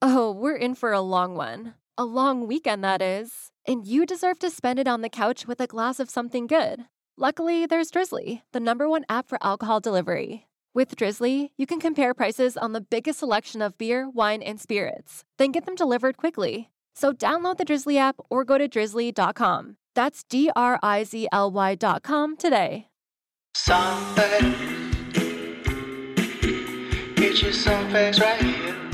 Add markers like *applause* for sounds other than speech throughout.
Oh, we're in for a long one. A long weekend, that is. And you deserve to spend it on the couch with a glass of something good. Luckily, there's Drizzly, the number one app for alcohol delivery. With Drizzly, you can compare prices on the biggest selection of beer, wine, and spirits, then get them delivered quickly. So download the Drizzly app or go to drizzly.com. That's D R I Z L Y.com today. Something. Get you some facts right here.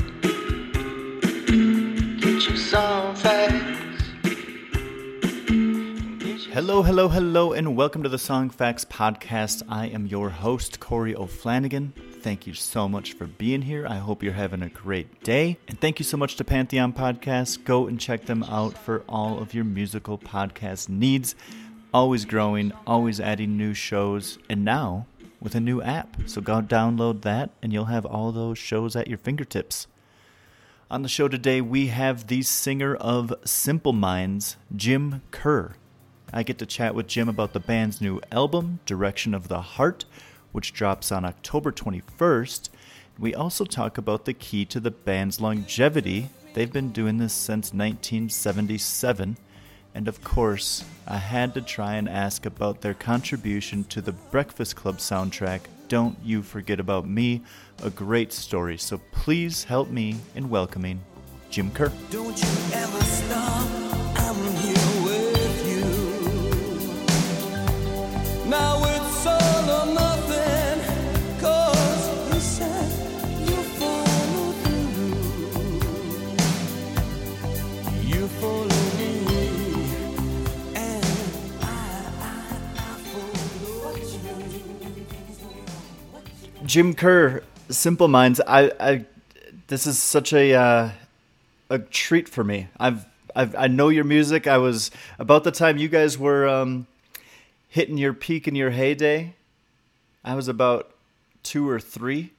Hello, hello, hello, and welcome to the Songfacts Podcast. I am your host, Corey O'Flanagan. Thank you so much for being here. I hope you're having a great day. And thank you so much to Pantheon Podcasts. Go and check them out for all of your musical podcast needs. Always growing, always adding new shows, and now with a new app. So go download that, and you'll have all those shows at your fingertips. On the show today, we have the singer of Simple Minds, Jim Kerr. I get to chat with Jim about the band's new album, Direction of the Heart, which drops on October 21st. We also talk about the key to the band's longevity. They've been doing this since 1977. And of course, I had to try and ask about their contribution to the Breakfast Club soundtrack, Don't You Forget About Me, a great story. So please help me in welcoming Jim Kerr. Jim Kerr, Simple Minds. I, I this is such a uh, a treat for me. I've, I've I know your music. I was about the time you guys were um, hitting your peak in your heyday. I was about two or three.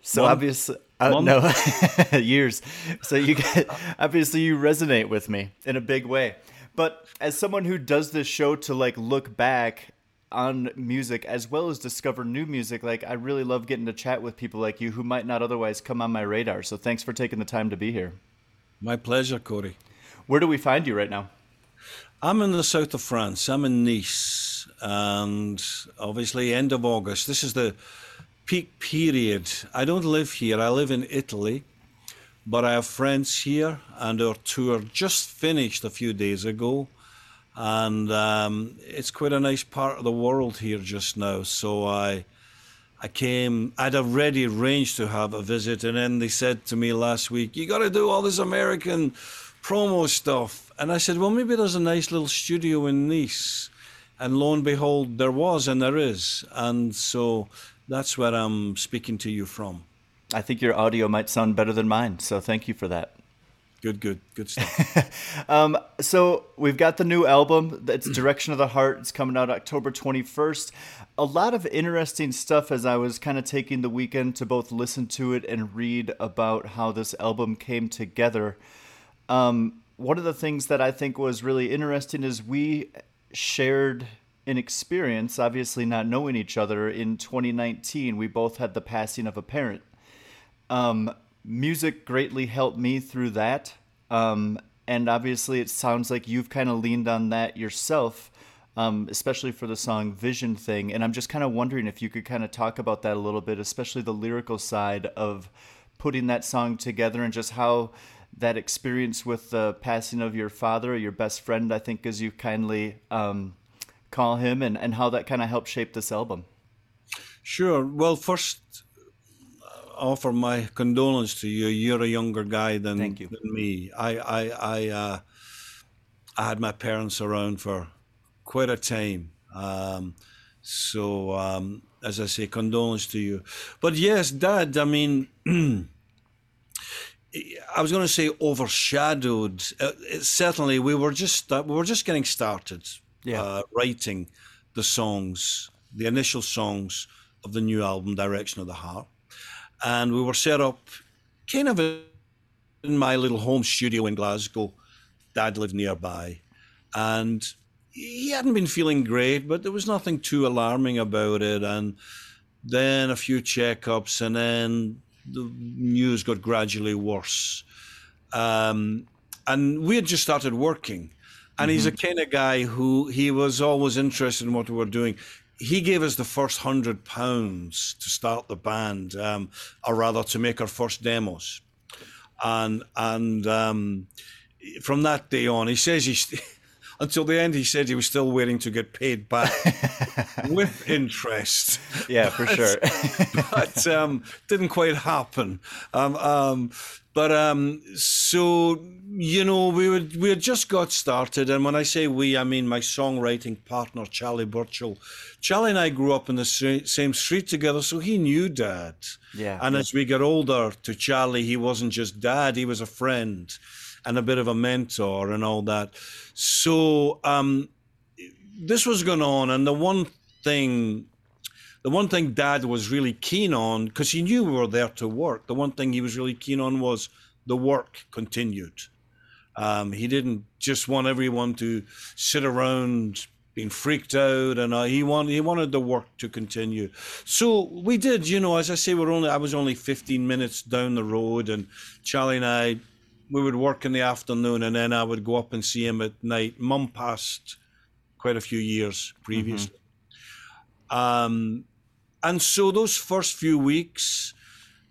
So One. obviously, uh, no *laughs* years. So you get *laughs* obviously you resonate with me in a big way. But as someone who does this show to like look back on music as well as discover new music, like I really love getting to chat with people like you who might not otherwise come on my radar. So thanks for taking the time to be here. My pleasure, Corey. Where do we find you right now? I'm in the south of France. I'm in Nice, and obviously end of August. This is the peak period. I don't live here. I live in Italy, but I have friends here, and our tour just finished a few days ago, and um, it's quite a nice part of the world here just now. So I. I came, I'd already arranged to have a visit, and then they said to me last week, You got to do all this American promo stuff. And I said, Well, maybe there's a nice little studio in Nice. And lo and behold, there was, and there is. And so that's where I'm speaking to you from. I think your audio might sound better than mine, so thank you for that. Good, good, good stuff. *laughs* Um, so we've got the new album. It's *clears throat* Direction of the Heart. It's coming out October 21st. A lot of interesting stuff as I was kind of taking the weekend to both listen to it and read about how this album came together. Um, one of the things that I think was really interesting is we shared an experience, obviously not knowing each other, in 2019. We both had the passing of a parent. Um, music greatly helped me through that. Um, and obviously, it sounds like you've kind of leaned on that yourself, um, especially for the song Vision Thing. And I'm just kind of wondering if you could kind of talk about that a little bit, especially the lyrical side of putting that song together and just how that experience with the passing of your father, or your best friend, I think, as you kindly um, call him, and, and how that kind of helped shape this album. Sure. Well, first, uh, offer my condolence to you. You're a younger guy than, Thank you. than me. I, I, I, uh, I had my parents around for quite a time. Um, so, um, as I say, condolence to you. But yes, Dad. I mean, *clears throat* I was going to say overshadowed. Uh, certainly, we were just we were just getting started yeah. uh, writing the songs, the initial songs of the new album, Direction of the Heart, and we were set up kind of in my little home studio in Glasgow. Dad lived nearby, and he hadn't been feeling great, but there was nothing too alarming about it. And then a few checkups, and then the news got gradually worse. Um, and we had just started working. And mm-hmm. he's a mm-hmm. kind of guy who he was always interested in what we were doing. He gave us the first hundred pounds to start the band, um, or rather to make our first demos. And and um, from that day on, he says he until the end, he said he was still waiting to get paid back *laughs* with interest. Yeah, for but, sure. but um, didn't quite happen. Um, um, but um, so you know, we would we had just got started, and when I say we, I mean my songwriting partner Charlie Burchill. Charlie and I grew up in the same street together, so he knew Dad. Yeah. And as we got older, to Charlie, he wasn't just Dad; he was a friend and a bit of a mentor and all that. So um, this was going on, and the one thing, the one thing Dad was really keen on, because he knew we were there to work. The one thing he was really keen on was the work continued. Um, he didn't just want everyone to sit around being freaked out, and uh, he wanted he wanted the work to continue. So we did, you know. As I say, we're only I was only 15 minutes down the road, and Charlie and I we would work in the afternoon and then I would go up and see him at night. Mum passed quite a few years previously. Mm-hmm. Um, and so those first few weeks,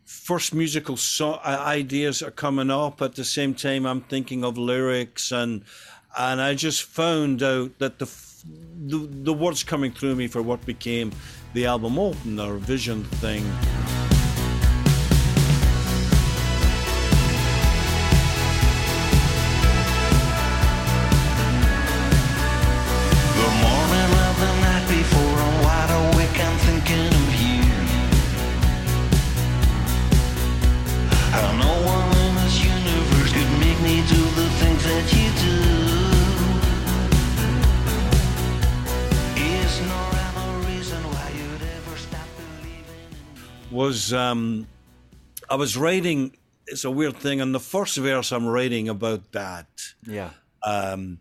first musical so- ideas are coming up. At the same time, I'm thinking of lyrics and and I just found out that the the, the words coming through me for what became the album opener, Vision Thing. Was um, I was writing. It's a weird thing. In the first verse, I'm writing about that. Yeah. Um,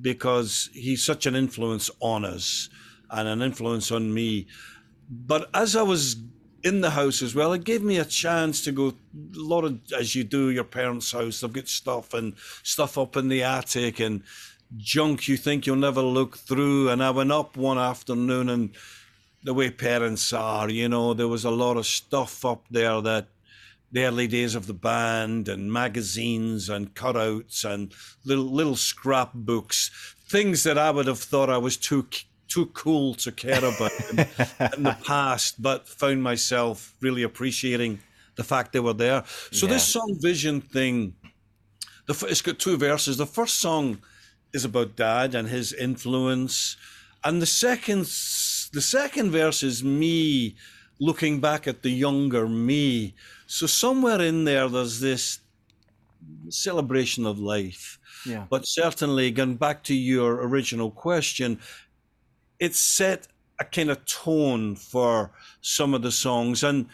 because he's such an influence on us and an influence on me. But as I was in the house as well, it gave me a chance to go a lot of as you do your parents' house. They've got stuff and stuff up in the attic and junk you think you'll never look through. And I went up one afternoon and the way parents are, you know, there was a lot of stuff up there that the early days of the band and magazines and cutouts and little little scrapbooks, things that I would have thought I was too too cool to care about in, *laughs* in, the past, but found myself really appreciating the fact they were there. So yeah. this song vision thing, the, it's got two verses. The first song is about dad and his influence, and the second the second verse is me looking back at the younger me. So somewhere in there, there's this celebration of life. Yeah. But certainly, going back to your original question, it set a kind of tone for some of the songs. And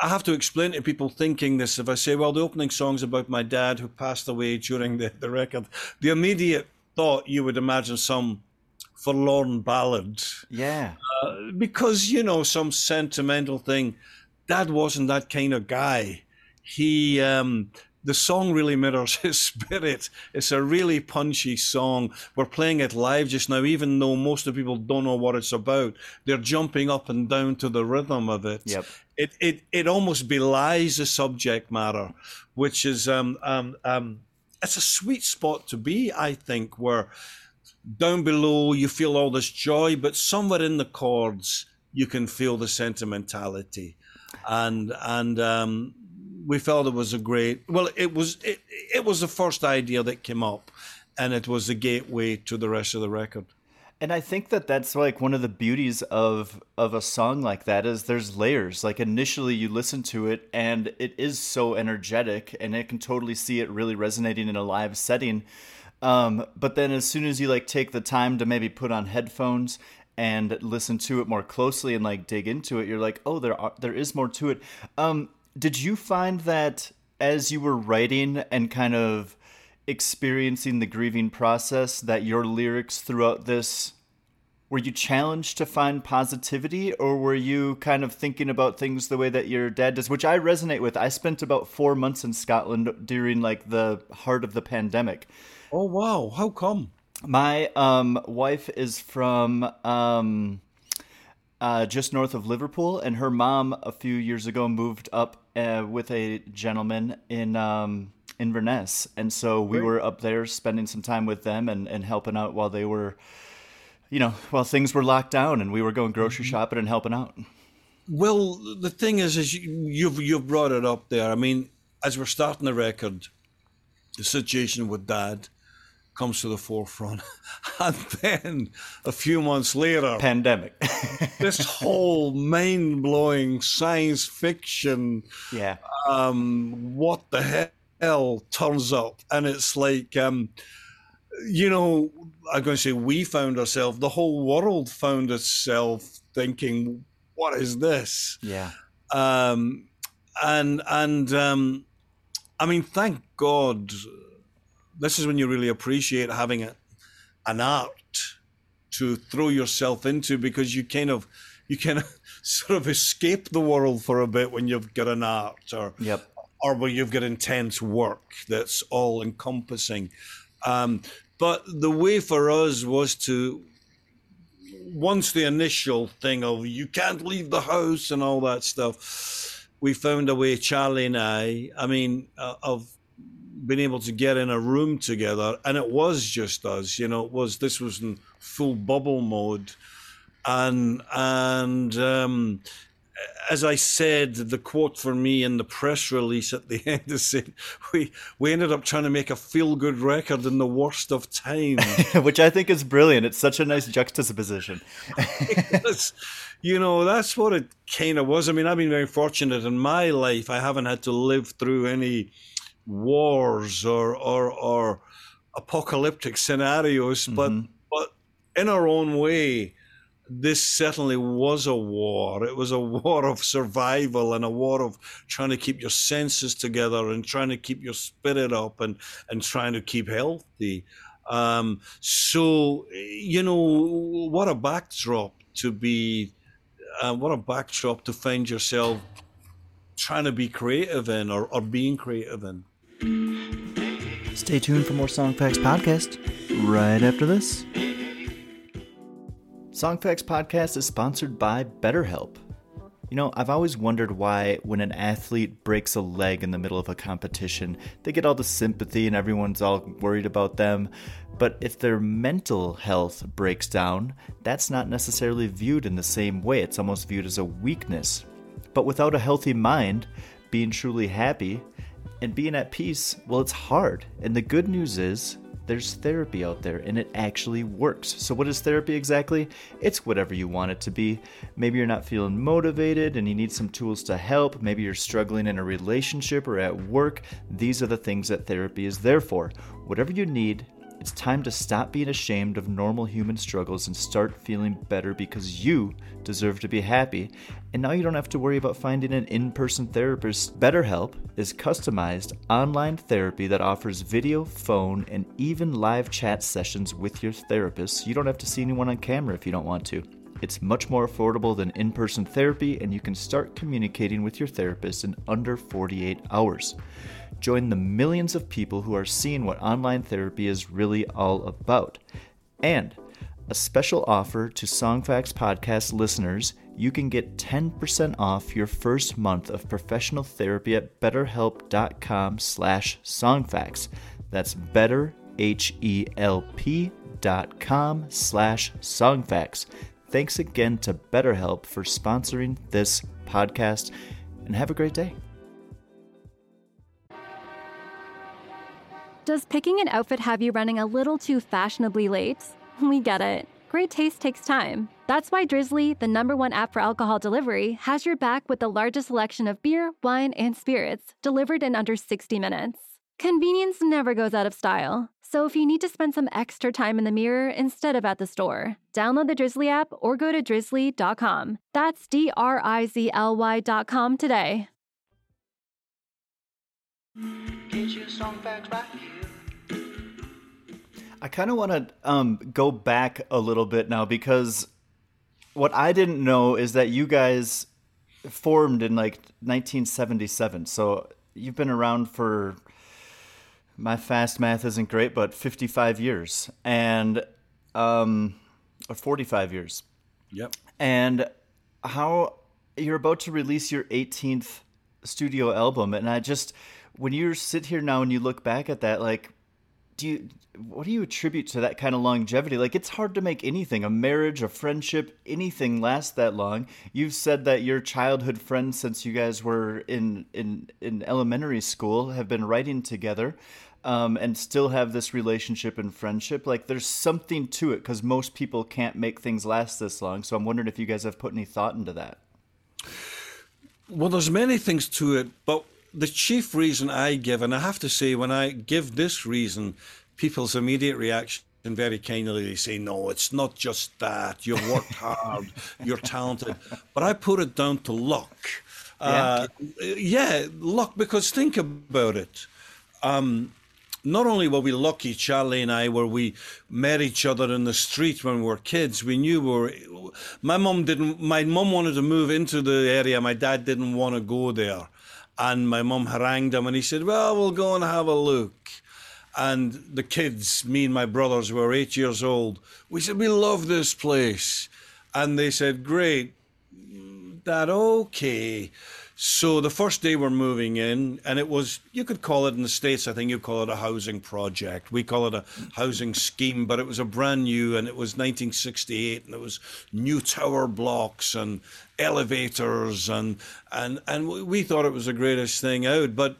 I have to explain to people thinking this if I say, well, the opening song's about my dad who passed away during the, the record, the immediate thought you would imagine some forlorn ballad. Yeah. Uh, because, you know, some sentimental thing. Dad wasn't that kind of guy. He, um, the song really mirrors *laughs* his spirit. It's a really punchy song. We're playing it live just now, even though most of the people don't know what it's about. They're jumping up and down to the rhythm of it. Yep. It it it almost belies the subject matter, which is um um um it's a sweet spot to be, I think, where down below you feel all this joy, but somewhere in the chords you can feel the sentimentality, and and um, we felt it was a great. Well, it was it, it was the first idea that came up, and it was the gateway to the rest of the record. And I think that that's like one of the beauties of of a song like that is there's layers. Like initially you listen to it and it is so energetic and I can totally see it really resonating in a live setting. Um, but then as soon as you like take the time to maybe put on headphones and listen to it more closely and like dig into it, you're like, oh, there are there is more to it. Um, did you find that as you were writing and kind of experiencing the grieving process that your lyrics throughout this were you challenged to find positivity or were you kind of thinking about things the way that your dad does which i resonate with i spent about four months in scotland during like the heart of the pandemic Oh wow! How come? my um, wife is from um, uh, just north of liverpool and her mom a few years ago moved up uh, with a gentleman in um, inverness and so we Great. were up there spending some time with them and, and helping out while they were you know while things were locked down and we were going grocery shopping and helping out Well, the thing is, is you, you've you've brought it up there. I mean, as we're starting the record, the situation with Dad comes to the forefront, *laughs* and then a few months later, pandemic *laughs* this whole mind blowing science fiction. yeah um, what the hell turns up, and it's like, um, you know, I'm going to say we found ourselves, the whole world found itself thinking, what is this? yeah Um, and and um, I mean, thank God, this is when you really appreciate having a, an art to throw yourself into because you kind of you kind of *laughs* sort of escape the world for a bit when you've got an art or yep or where you've got intense work that's all encompassing. Um, but the way for us was to, once the initial thing of you can't leave the house and all that stuff, we found a way, Charlie and I, I mean, uh, of being able to get in a room together. And it was just us, you know, it was, this was in full bubble mode. And, and, um, as I said, the quote for me in the press release at the *laughs* end is saying, we, we ended up trying to make a feel good record in the worst of times. *laughs* which i think is brilliant it's such a nice juxtaposition *laughs* you know, that's what it kind of was. I mean, I've been very fortunate in my life. I haven't had to live through any wars or, or, or apocalyptic scenarios, but, but in our own way, this certainly was a war. It was a *laughs* war of survival and a war of trying to keep your senses together and trying to keep your spirit up and, and trying to keep healthy. Um, so, you know, what a backdrop to be, uh, what a backdrop to find yourself trying to be creative in or, or being creative in. Stay tuned for more Songfacts podcast right after this. Songfacts podcast is sponsored by BetterHelp. You know, I've always wondered why, when an athlete breaks a leg in the middle of a competition, they get all the sympathy and everyone's all worried about them. But if their mental health breaks down, that's not necessarily viewed in the same way. It's almost viewed as a weakness. But without a healthy mind, being truly happy and being at peace, well, it's hard. And the good news is, there's therapy out there and it actually works. So, what is therapy exactly? It's whatever you want it to be. Maybe you're not feeling motivated and you need some tools to help. Maybe you're struggling in a relationship or at work. These are the things that therapy is there for. Whatever you need, it's time to stop being ashamed of normal human struggles and start feeling better because you deserve to be happy. And now you don't have to worry about finding an in person therapist. BetterHelp is customized online therapy that offers video, phone, and even live chat sessions with your therapist. You don't have to see anyone on camera if you don't want to. It's much more affordable than in person therapy, and you can start communicating with your therapist in under 48 hours. Join the millions of people who are seeing what online therapy is really all about. And a special offer to Songfacts podcast listeners you can get 10% off your first month of professional therapy at betterhelp.com slash songfacts. That's better, H-E-L-P dot com slash songfacts. Thanks again to BetterHelp for sponsoring this podcast, and have a great day. Does picking an outfit have you running a little too fashionably late? We get it. great taste takes time. That's why Drizzly, the number one app for alcohol delivery, has your back with the largest selection of beer, wine, and spirits delivered in under 60 minutes. Convenience never goes out of style. So if you need to spend some extra time in the mirror instead of at the store, download the Drizzly app or go to drizzly.com. That's D R I Z L Y.com today. Get your song facts right here. I kind of want to um, go back a little bit now because what I didn't know is that you guys formed in like 1977. So you've been around for my fast math isn't great, but 55 years and um, or 45 years. Yep. And how you're about to release your 18th studio album, and I just when you sit here now and you look back at that, like, do you what do you attribute to that kind of longevity? Like, it's hard to make anything a marriage, a friendship, anything last that long. You've said that your childhood friends since you guys were in in in elementary school have been writing together um, and still have this relationship and friendship. Like there's something to it because most people can't make things last this long. So I'm wondering if you guys have put any thought into that. Well, there's many things to it, but the chief reason I give, and I have to say, when I give this reason, people's immediate reaction and very kindly they say no it's not just that you've worked *laughs* hard you're talented but i put it down to luck uh, yeah luck because think about it um, not only were we lucky, Charlie and I, where we met each other in the street when we were kids. We knew we were. My mum didn't. My mum wanted to move into the area. My dad didn't want to go there, and my mum harangued him, and he said, "Well, we'll go and have a look." And the kids, me and my brothers, were eight years old. We said, "We love this place," and they said, "Great, Dad. Okay." So the first day we're moving in, and it was, you could call it in the States, I think you call it a housing project. We call it a housing scheme, but it was a brand new, and it was 1968, and it was new tower blocks and elevators, and, and, and we thought it was the greatest thing out, but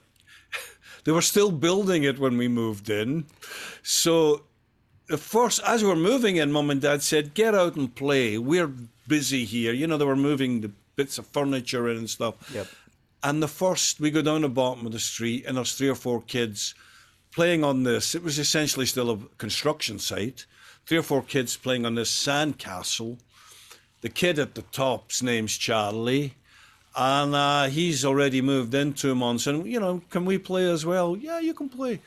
*laughs* they were still building it when we moved in. So the first, as we were moving in, mum and dad said, get out and play. We're busy here. You know, they were moving the bits of furniture in and stuff. Yep. And the first, we go down the bottom of the street, and there's three or four kids playing on this. It was essentially still a construction site. Three or four kids playing on this sand castle. The kid at the top's name's Charlie, and uh, he's already moved in two months. And you know, can we play as well? Yeah, you can play.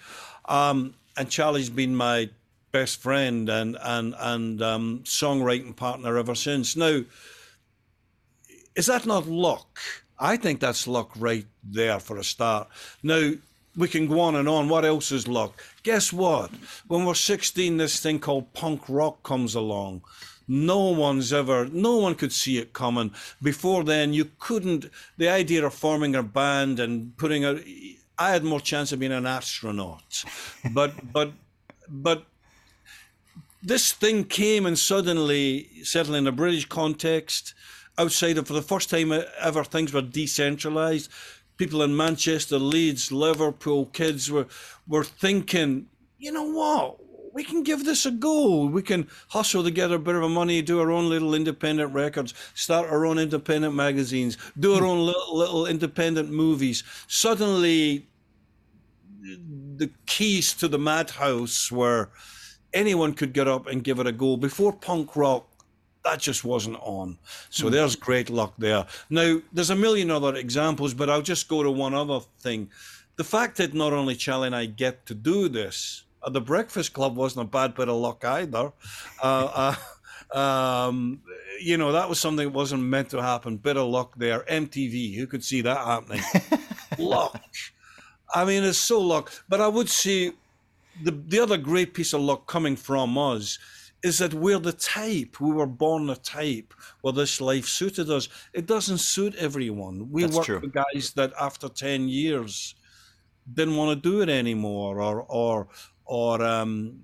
Um, and Charlie's been my best friend and and and um, songwriting partner ever since. Now is that not luck? I think that's luck right there for a start. Now, we can go on and on. What else is luck? Guess what? When we're 16, this thing called punk rock comes along. No one's ever, no one could see it coming. Before then, you couldn't, the idea of forming a band and putting a, I had more chance of being an astronaut. But, *laughs* but, but this thing came and suddenly, certainly in a British context, outside of for the first time ever things were decentralized people in manchester leeds liverpool kids were were thinking you know what we can give this a go. We can hustle together a bit of money, do our own little independent records, start our own independent magazines, do our own little, little independent movies. Suddenly, the keys to the madhouse were anyone could get up and give it a go. Before punk rock, that just wasn't on. So mm. there's great luck there. Now, there's a million other examples, but I'll just go to one other thing. The fact that not only Charlie and I get to do this, uh, the Breakfast Club wasn't a bad bit of luck either. Uh, uh, *laughs* um, you know, that was something that wasn't meant to happen. Bit of luck there. MTV, who could see that happening? *laughs* luck. I mean, it's so luck. But I would say the, the other great piece of luck coming from us is that we're the type, we were born the type where this life suited us. It doesn't suit everyone. We That's work true. with guys that after 10 years didn't want to do it anymore or, or, or, um,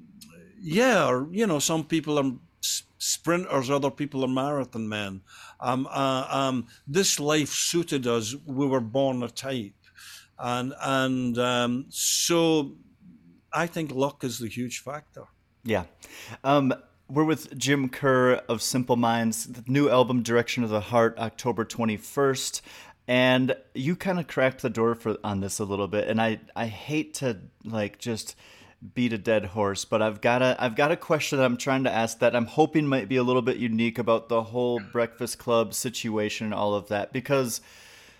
yeah, or, you know, some people are sprinters, other people are marathon men. Um, uh, um, this life suited us. We were born a type. And, and um, so I think luck is the huge factor. Yeah. Um, we're with Jim Kerr of Simple Minds, the new album Direction of the Heart, October 21st. And you kind of cracked the door for on this a little bit, and I I hate to like just beat a dead horse, but I've got a I've got a question that I'm trying to ask that I'm hoping might be a little bit unique about the whole Breakfast Club situation and all of that because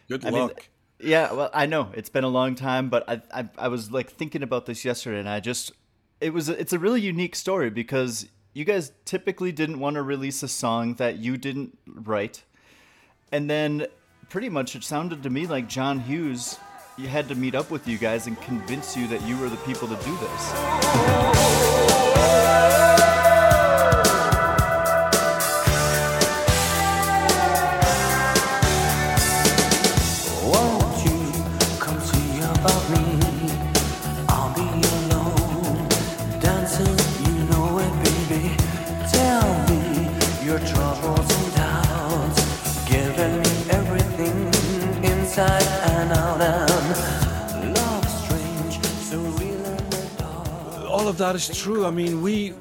Good I mean, luck. yeah, well, I know it's been a long time, but I, I I was like thinking about this yesterday, and I just it was it's a really unique story because you guys typically didn't want to release a song that you didn't write, and then pretty much it sounded to me like John Hughes. Had to meet up with you guys and convince you that you were the people to do this. About me? Your troubles and doubts, giving me everything inside and out, and love strange, so real and the all of that is true. I mean, we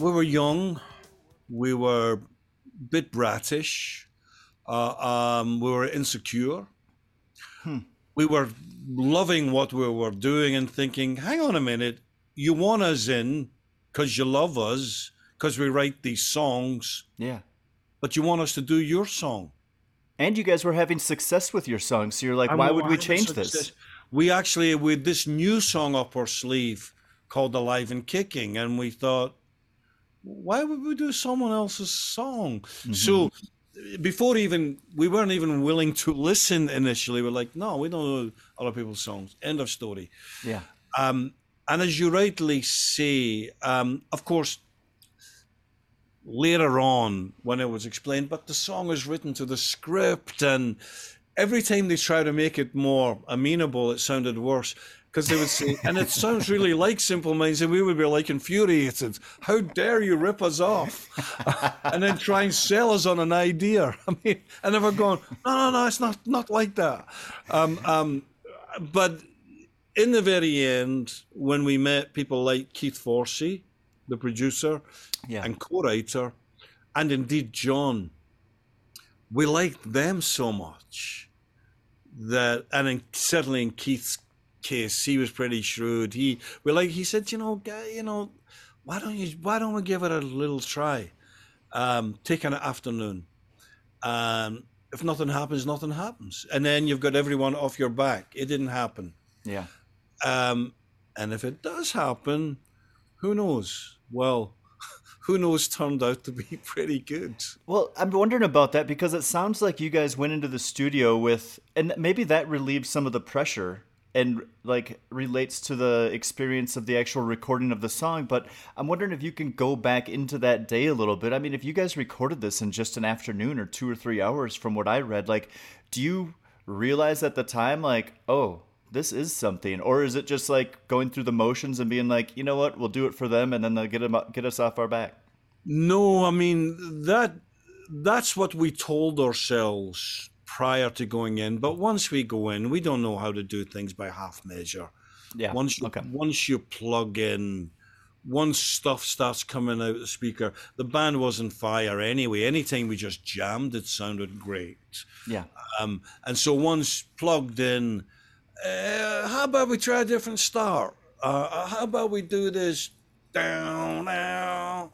we were young, we were a bit bratish, uh, um, we were insecure. We were loving what we were doing and thinking, hang on a minute, you want us in because you love us, because we write these songs, Yeah. but you want us to do your song. And you guys were having success with your song, so you're like, And why would we change success. this? We actually, with this new song up our sleeve called Alive and Kicking, and we thought, why would we do someone else's song? So before even, we weren't even willing to *laughs* listen initially. We're like, no, we don't know other people's songs. End of story. Yeah. Um, and as you rightly say, um, of course, later on when it was explained, but the song is written to the script, and every time they try to make it more amenable, it sounded worse. Because they would say, and it sounds really like Simple Minds, and we would be like infuriated. How dare you rip us off? *laughs* and then try and sell us on an idea. *laughs* I mean, and then we're going, no, no, no, it's not not like that. Um, um, but in the very end, when we met people like Keith Forsey, the producer Yeah. and co-writer, and indeed John, we liked them so much that, and in, certainly in Keith's case, he was pretty shrewd. He, we like, he said, you know, guy, you know, why don't you, why don't we give it a little try? Um, take an afternoon. Um, if nothing happens, nothing happens, and then you've got everyone off your back. It didn't happen. Yeah. Um, and if it does happen, who knows? Well, *laughs* who knows turned out to be *laughs* pretty good. Well, I'm wondering about that because it sounds like you guys went into the studio with, and maybe that relieves some of the pressure and like relates to the experience of the actual recording of the song. But I'm wondering if you can go back into that day a little bit. I mean, if you guys recorded this in just an afternoon or two or three hours, from what I read, like, do you realize at the time, like, oh, this is something, or is it just like going through the motions and being like, you know what, we'll do it for them, and then they'll get them get us off our back? No, I mean that that's what we told ourselves prior to going in. But once we go in, we don't know how to do things by half measure. Yeah. Once you, okay. once you plug in, once stuff starts coming out the speaker, the band was on fire anyway. Anytime we just jammed, it sounded great. Yeah. Um, and so once plugged in, uh, how about we try a different start? Uh, uh, how about we do this down, now?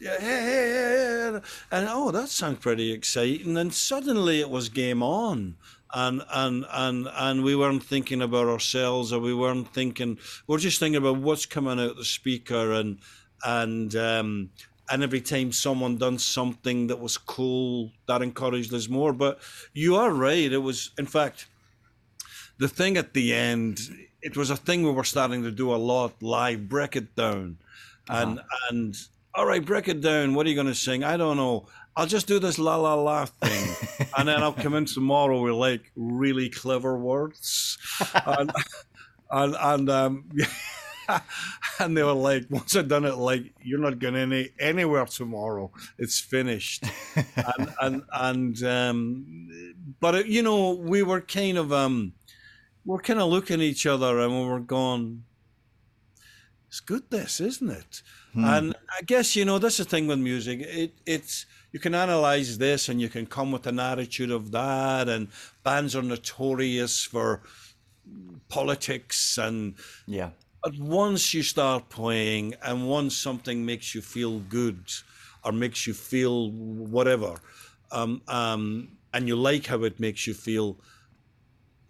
yeah, hey, hey. and oh, that sounds pretty exciting. And suddenly it was game on. And, and and and we weren't thinking about ourselves, or we weren't thinking. We're just thinking about what's coming out the speaker, and and um, and every time someone done something that was cool, that encouraged us more. But you are right. It was, in fact, the thing at the end. It was a thing we were starting to do a lot live. Break it down, and and all right, break it down. What are you going to sing? I don't know. I'll just do this la la la thing, *laughs* and then I'll come in tomorrow with like really clever words, *laughs* and and, and um. *laughs* and they were like, once I've done it, like, you're not going any anywhere tomorrow. It's finished. and and and um, but it, you know, we were kind of um, we're kind of looking at each other and we're going, it's good, this, isn't it? And I guess you know that's the thing with music. It it's you can analyze this and you can come with an attitude of that. And bands are notorious for politics and Yeah. but once you start playing and once something makes you feel good or makes you feel whatever, um, um, and you like how it makes you feel,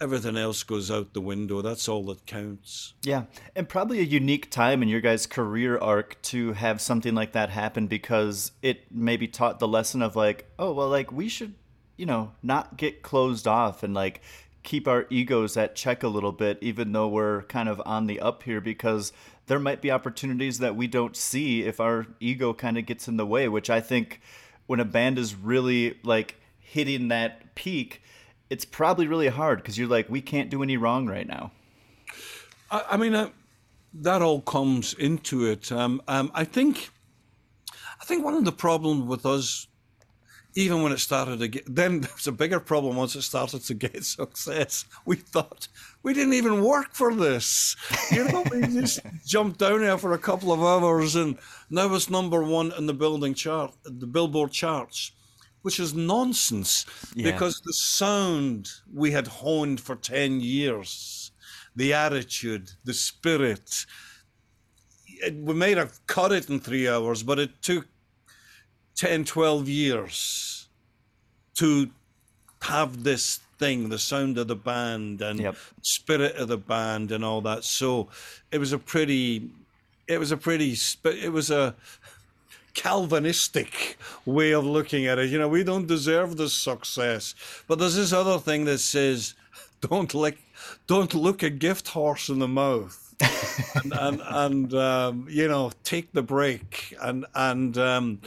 everything else goes out the window. That's all that counts. Yeah, and probably a unique time in your guys' career arc to have something like that happen because it maybe taught the lesson of like, oh, well, like we should, you know, not get closed off and like keep our egos at check a little bit, even though we're kind of on the up here because there might be opportunities that we don't see if our ego kind of gets in the way, which I think when a band is really like hitting that peak, it's probably really hard because you're like, we can't do any wrong right now. I, I mean, uh, that all comes into it. Um, um, I think, I think one of the problems with us, even when it started to get, then *laughs* there was a bigger problem once it started to get *laughs* success. We thought we didn't even work for this. *laughs* You know, we just jumped down here for a couple of hours, and now it's number one in the building chart, the Billboard charts. Which is nonsense Yeah. because the sound we had honed for 10 years the attitude, the spirit. It, we may have cut it in three hours, but it took 10, 12 years to have this thing, the sound of the band and Yep. spirit of the band and all that. So it was a pretty, it was a pretty, it was a Calvinistic way of looking at it. You know, we don't deserve this success. But there's this other thing that says, *laughs* don't lick, don't look a gift horse in the mouth. and and, and um, you know, take the break and and um,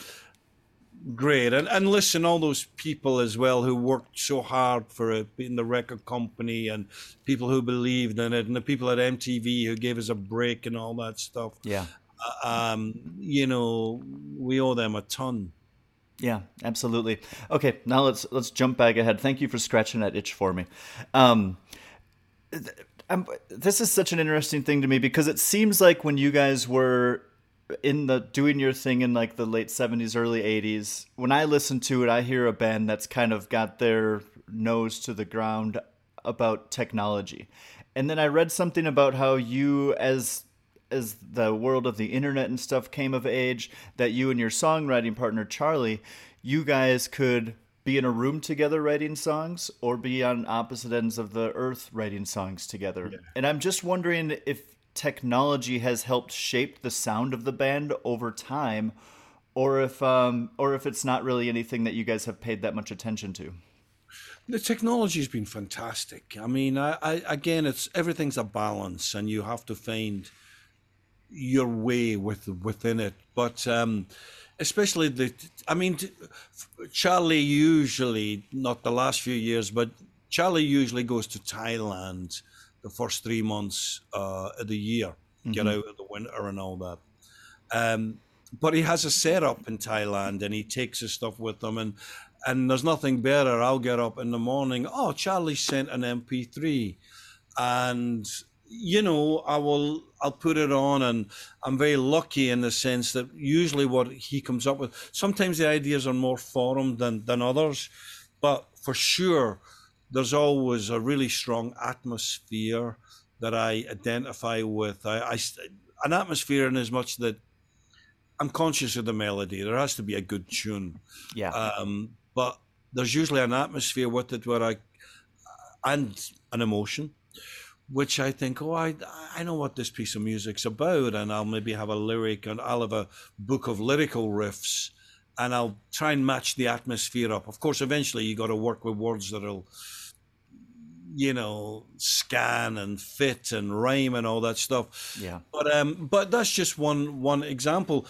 great and and listen, all those people as well who worked so hard for it, in the record company and people who believed in it, and the people at MTV who gave us a break and all that stuff. Yeah. Um, you know, we owe them a ton. Yeah, absolutely. Okay, now let's let's jump back ahead. Thank you for scratching that itch for me. Um, I'm, this is such an interesting thing to me because it seems like when you guys were in the doing your thing in like the late 70s early 80s when i listen to it i hear a band that's kind of got their nose to the ground about technology and then i read something about how you as as the world of the internet and stuff came of age that you and your songwriting partner charlie you guys could be in a room together writing songs or be on opposite ends of the earth writing songs together. And i'm just wondering if technology has helped shape the sound of the band over time or if um or if it's not really anything that you guys have paid that much attention to. The technology's been fantastic. I mean, I, I again, it's everything's a balance, and you have to find your way with within it. But um, especially the, I mean, Charlie usually not the last few years, but Charlie usually goes to Thailand the first three months uh, of the year, get out of the winter and all that. Um, but he has a setup in Thailand and he takes his stuff with him and and there's nothing better. I'll get up in the morning. Oh, Charlie sent an MP3, and you know I will I'll put it on, and I'm very lucky in the sense that usually what he comes up with. Sometimes the ideas are more formed than than others, but for sure, there's always a really strong atmosphere that I identify with. I, I an atmosphere in as much that I'm conscious of the melody. There has to be a good tune, yeah um, but there's usually an atmosphere with it where I and an emotion, which I think, oh, I I know what this piece of music's about, and I'll maybe have a lyric, and I'll have a book of lyrical riffs, and I'll try and match the atmosphere up. Of course, eventually you got to work with words that'll you know scan and fit and rhyme and all that stuff Yeah. but um but that's just one one example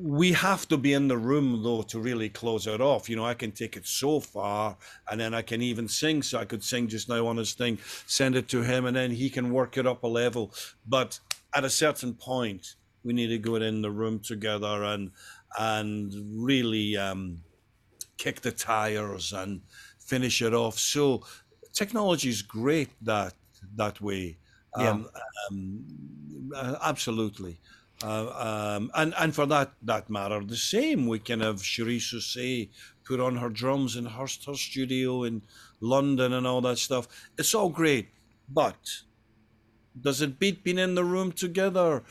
we have to be in the room though to really close it off you know i can take it so far and then i can even sing so i could sing just now on his thing send it to him and then he can work it up a level but at a certain point we need to go in the room together and and really um kick the tires and finish it off. So technology is great that that way. Yeah. Um, um, uh, absolutely. Uh, um, and and for that that matter, the same. We can have Cherisse Osei put on her drums in her, her studio in London and all that stuff. It's all great, but does it beat being in the room together?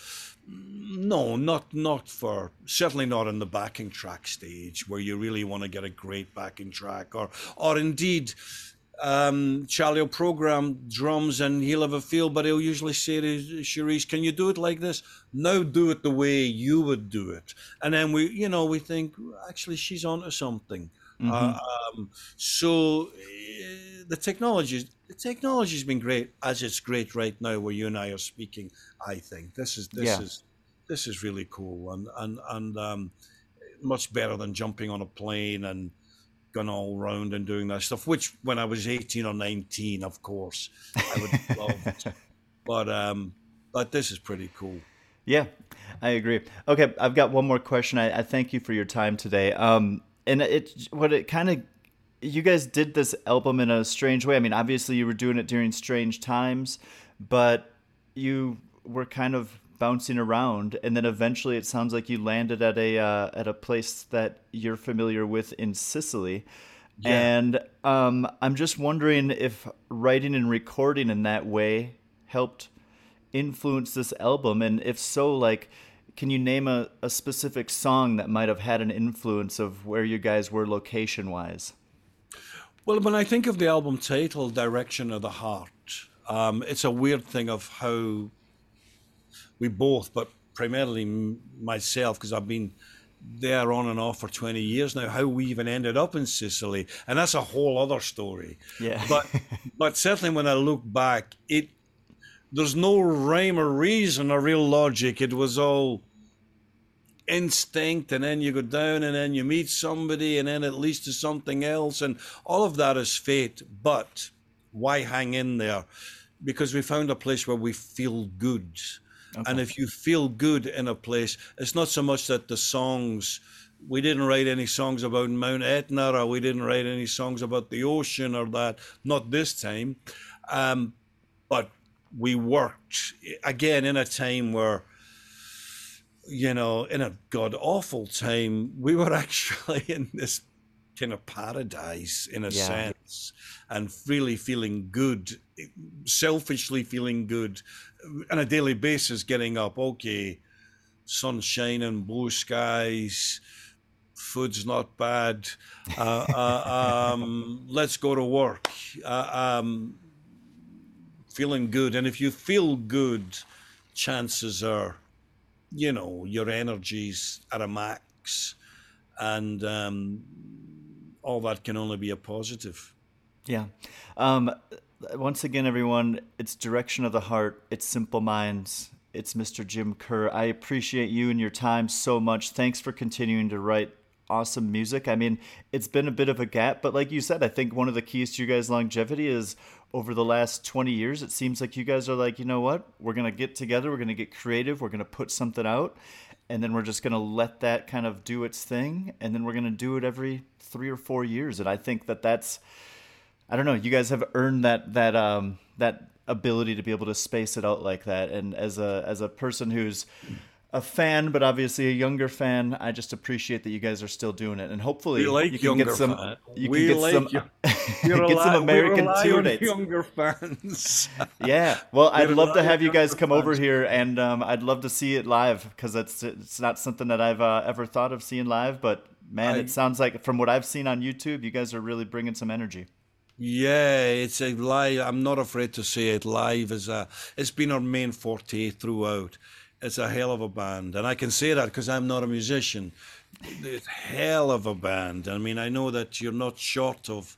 No, not not for certainly not in the backing track stage where you really want to get a great backing track, or or indeed um, Charlie will program drums and he'll have a feel, but he'll usually say to Cherisse, "Can you do it like this? Now do it the way you would do it." And then we, you know, we think actually she's onto something. Uh, um, so uh, the technology, the technology's been great as it's great right now where you and I are speaking. I think this is this Yeah. is this is really cool and and and um, much better than jumping on a plane and going all round and doing that stuff. Which when I was eighteen or nineteen, of course, I would *laughs* loved. But um, but this is pretty cool. Yeah, I agree. Okay, I've got one more question. I, I thank you for your time today. Um, and it what it kind of you guys did this album in a strange way. I mean, obviously you were doing it during strange times, but you were kind of bouncing around, and then eventually it sounds like you landed at a uh, at a place that you're familiar with in Sicily. And um, I'm just wondering if writing and recording in that way helped influence this album and if so like can you name a, a specific song that might have had an influence of where you guys were location wise Well, when I think of the album title, Direction of the Heart, um, it's a weird thing of how we both, but primarily myself, because I've been there on and off for 20 years now, how we even ended up in Sicily. And that's a whole other story. Yeah. *laughs* But, but certainly when I look back, it there's no rhyme or reason or real logic. It was all instinct and then you go down and then you meet somebody and then it leads to something else and all of that is fate but why hang in there because we found a place where we feel good and if you feel good in a place it's not so much that the songs we didn't write any songs about Mount Etna or we didn't write any songs about the ocean or that not this time. Um, but we worked again in a time where you know, in a god awful time, we were *laughs* actually in this kind of paradise in a Yeah. sense and really feeling good, selfishly feeling good on a daily basis, getting up, okay, sunshine and blue skies, food's not bad, uh, uh, um, *laughs* let's go to work. Uh, um, feeling good. And if you feel good, chances are you know your energies at a max and um, all that can only be a positive. Yeah. Um, once again everyone it's direction of the heart it's simple minds. It's mr jim kerr. I appreciate you and your time so much. Thanks for continuing to write awesome music. I mean it's been a bit of a gap but like you said i think one of the keys to you guys longevity is over the last 20 years it seems like you guys are like you know what? We're going to get together we're going to get creative we're going to put something out and then we're just going to let that kind of do its thing and then we're going to do it every three or four years and i think that that's I don't know. You guys have earned that that um that ability to be able to space it out like that. And as a as a person who's a fan, but obviously a younger fan, I just appreciate that you guys are still doing it. And hopefully we like you can get some fans you we can get like some you- get some *laughs* American we tour dates. younger fans *laughs* Yeah. Well, I'd love to have you guys come over here, and um, I'd love to see it live because it's it's not something that I've uh, ever thought of seeing live. But man, I- it sounds like from what I've seen on YouTube, you guys are really bringing some energy. Yeah, it's a live. I'm not afraid to say it. Live is a. It's been our main forte throughout. It's a hell of a band, and I can say that because I'm not a musician. It's hell of a band. I mean, I know that you're not short of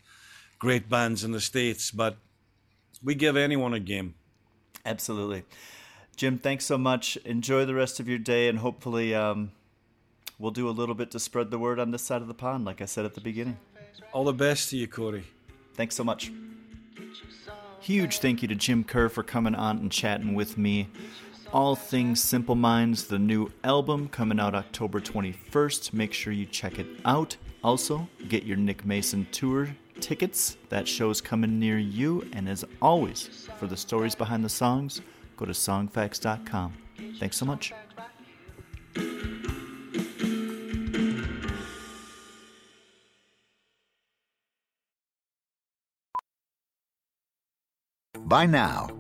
great bands in the states, but we give anyone a game. Absolutely. Jim, thanks so much. Enjoy the rest of your day, and hopefully, um, we'll do a little bit to spread the word on this side of the pond, like I said at the beginning. All the best to you, Corey. Thanks so much. Huge thank you to Jim Kerr for coming on and chatting with me. All Things Simple Minds, the new album coming out October 21st. Make sure you check it out. Also, get your Nick Mason tour tickets. That show's coming near you. And as always, for the stories behind the songs, go to songfacts.com. Thanks so much. By now,